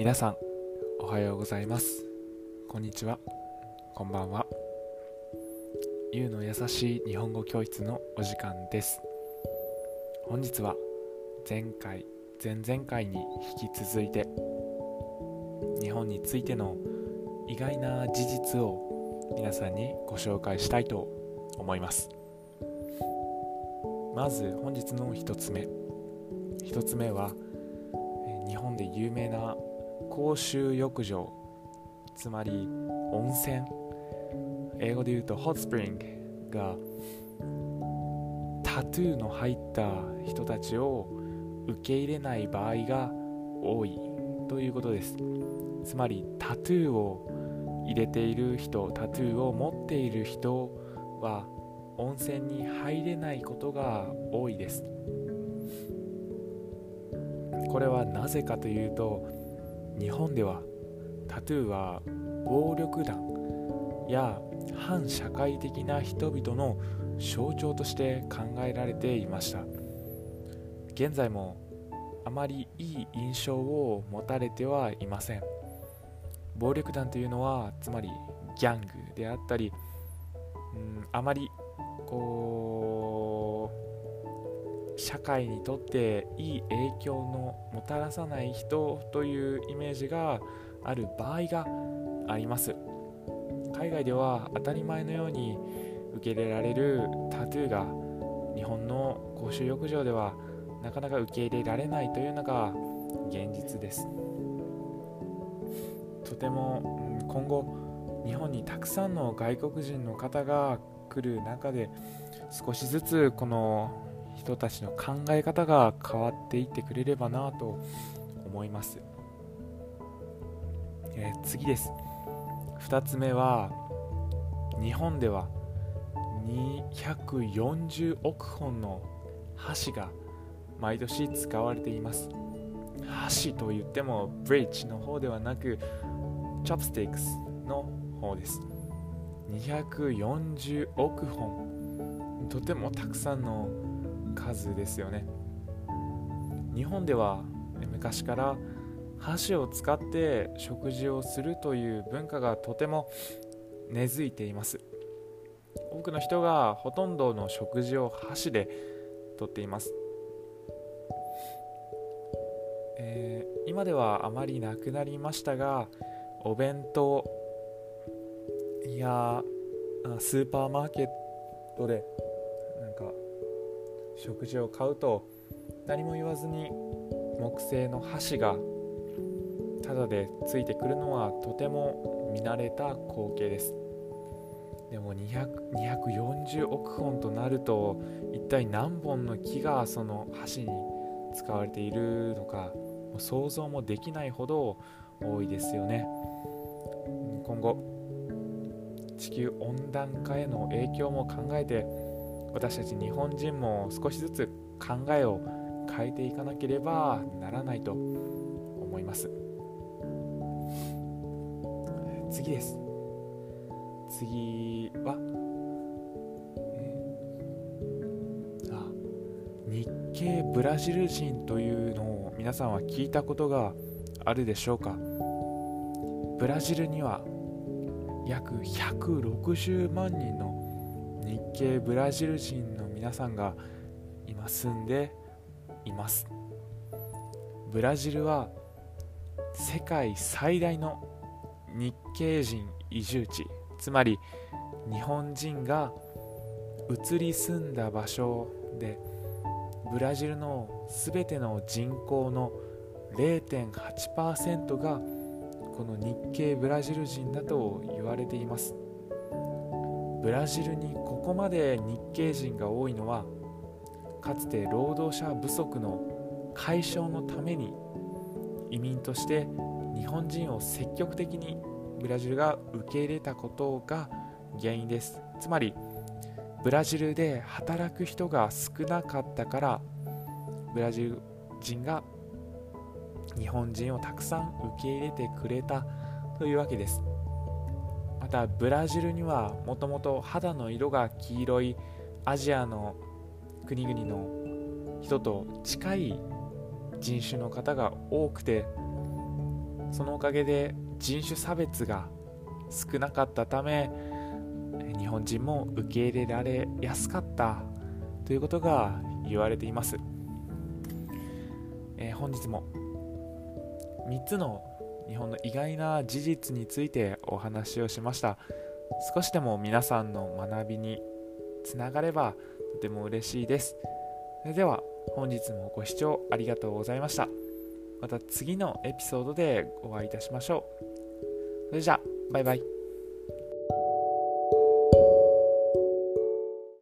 皆さんおはようございます。こんにちは。こんばんは。ゆうの優しい日本語教室のお時間です。本日は前回前々回に引き続いて日本についての意外な事実を皆さんにご紹介したいと思います。まず本日の1つ目。1つ目は日本で有名な公衆浴場つまり温泉英語で言うとホットスプリングがタトゥーの入った人たちを受け入れない場合が多いということです。つまりタトゥーを入れている人タトゥーを持っている人は温泉に入れないことが多いです。これはなぜかというと日本ではタトゥーは暴力団や反社会的な人々の象徴として考えられていました。現在もあまりいい印象を持たれてはいません。暴力団というのはつまりギャングであったり、うん、あまりこう社会にとっていい影響のもたらさない人というイメージがある場合があります。海外では当たり前のように受け入れられるタトゥーが日本の公衆浴場ではなかなか受け入れられないというのが現実です。とても今後日本にたくさんの外国人の方が来る中で少しずつこの人たちの考え方が変わっていってくれればなと思います、えー、次です。2つ目は日本では240億本の箸が毎年使われています。箸と言ってもブリッジの方ではなくチョップスティックスの方です。240億本。とてもたくさんの数ですよね。日本では昔から箸を使って食事をするという文化がとても根付いています。多くの人がほとんどの食事を箸でとっています、えー、今ではあまりなくなりましたがお弁当やスーパーマーケットで食事を買うと何も言わずに木製の箸がタダでついてくるのはとても見慣れた光景です。でも240億本となると一体何本の木がその箸に使われているのか想像もできないほど多いですよね。今後地球温暖化への影響も考えて私たち日本人も少しずつ考えを変えていかなければならないと思います。次です。次は、えー、あ日系ブラジル人というのを皆さんは聞いたことがあるでしょうか？ブラジルには約160万人の日系ブラジル人の皆さんが今住んでいます。ブラジルは世界最大の日系人移住地。つまり日本人が移り住んだ場所でブラジルの全ての人口の0.8%がこの日系ブラジル人だと言われています。ブラジルにここまで日系人が多いのはかつて労働者不足の解消のために移民として日本人を積極的にブラジルが受け入れたことが原因です。つまりブラジルで働く人が少なかったからブラジル人が日本人をたくさん受け入れてくれたというわけです。たブラジルにはもともと肌の色が黄色いアジアの国々の人と近い人種の方が多くてそのおかげで人種差別が少なかったため日本人も受け入れられやすかったということが言われています、えー、本日も3つの日本の意外な事実についてお話をしました。少しでも皆さんの学びにつながればとても嬉しいです。それでは本日もご視聴ありがとうございました。また次のエピソードでお会いいたしましょう。それじゃあバイバイ。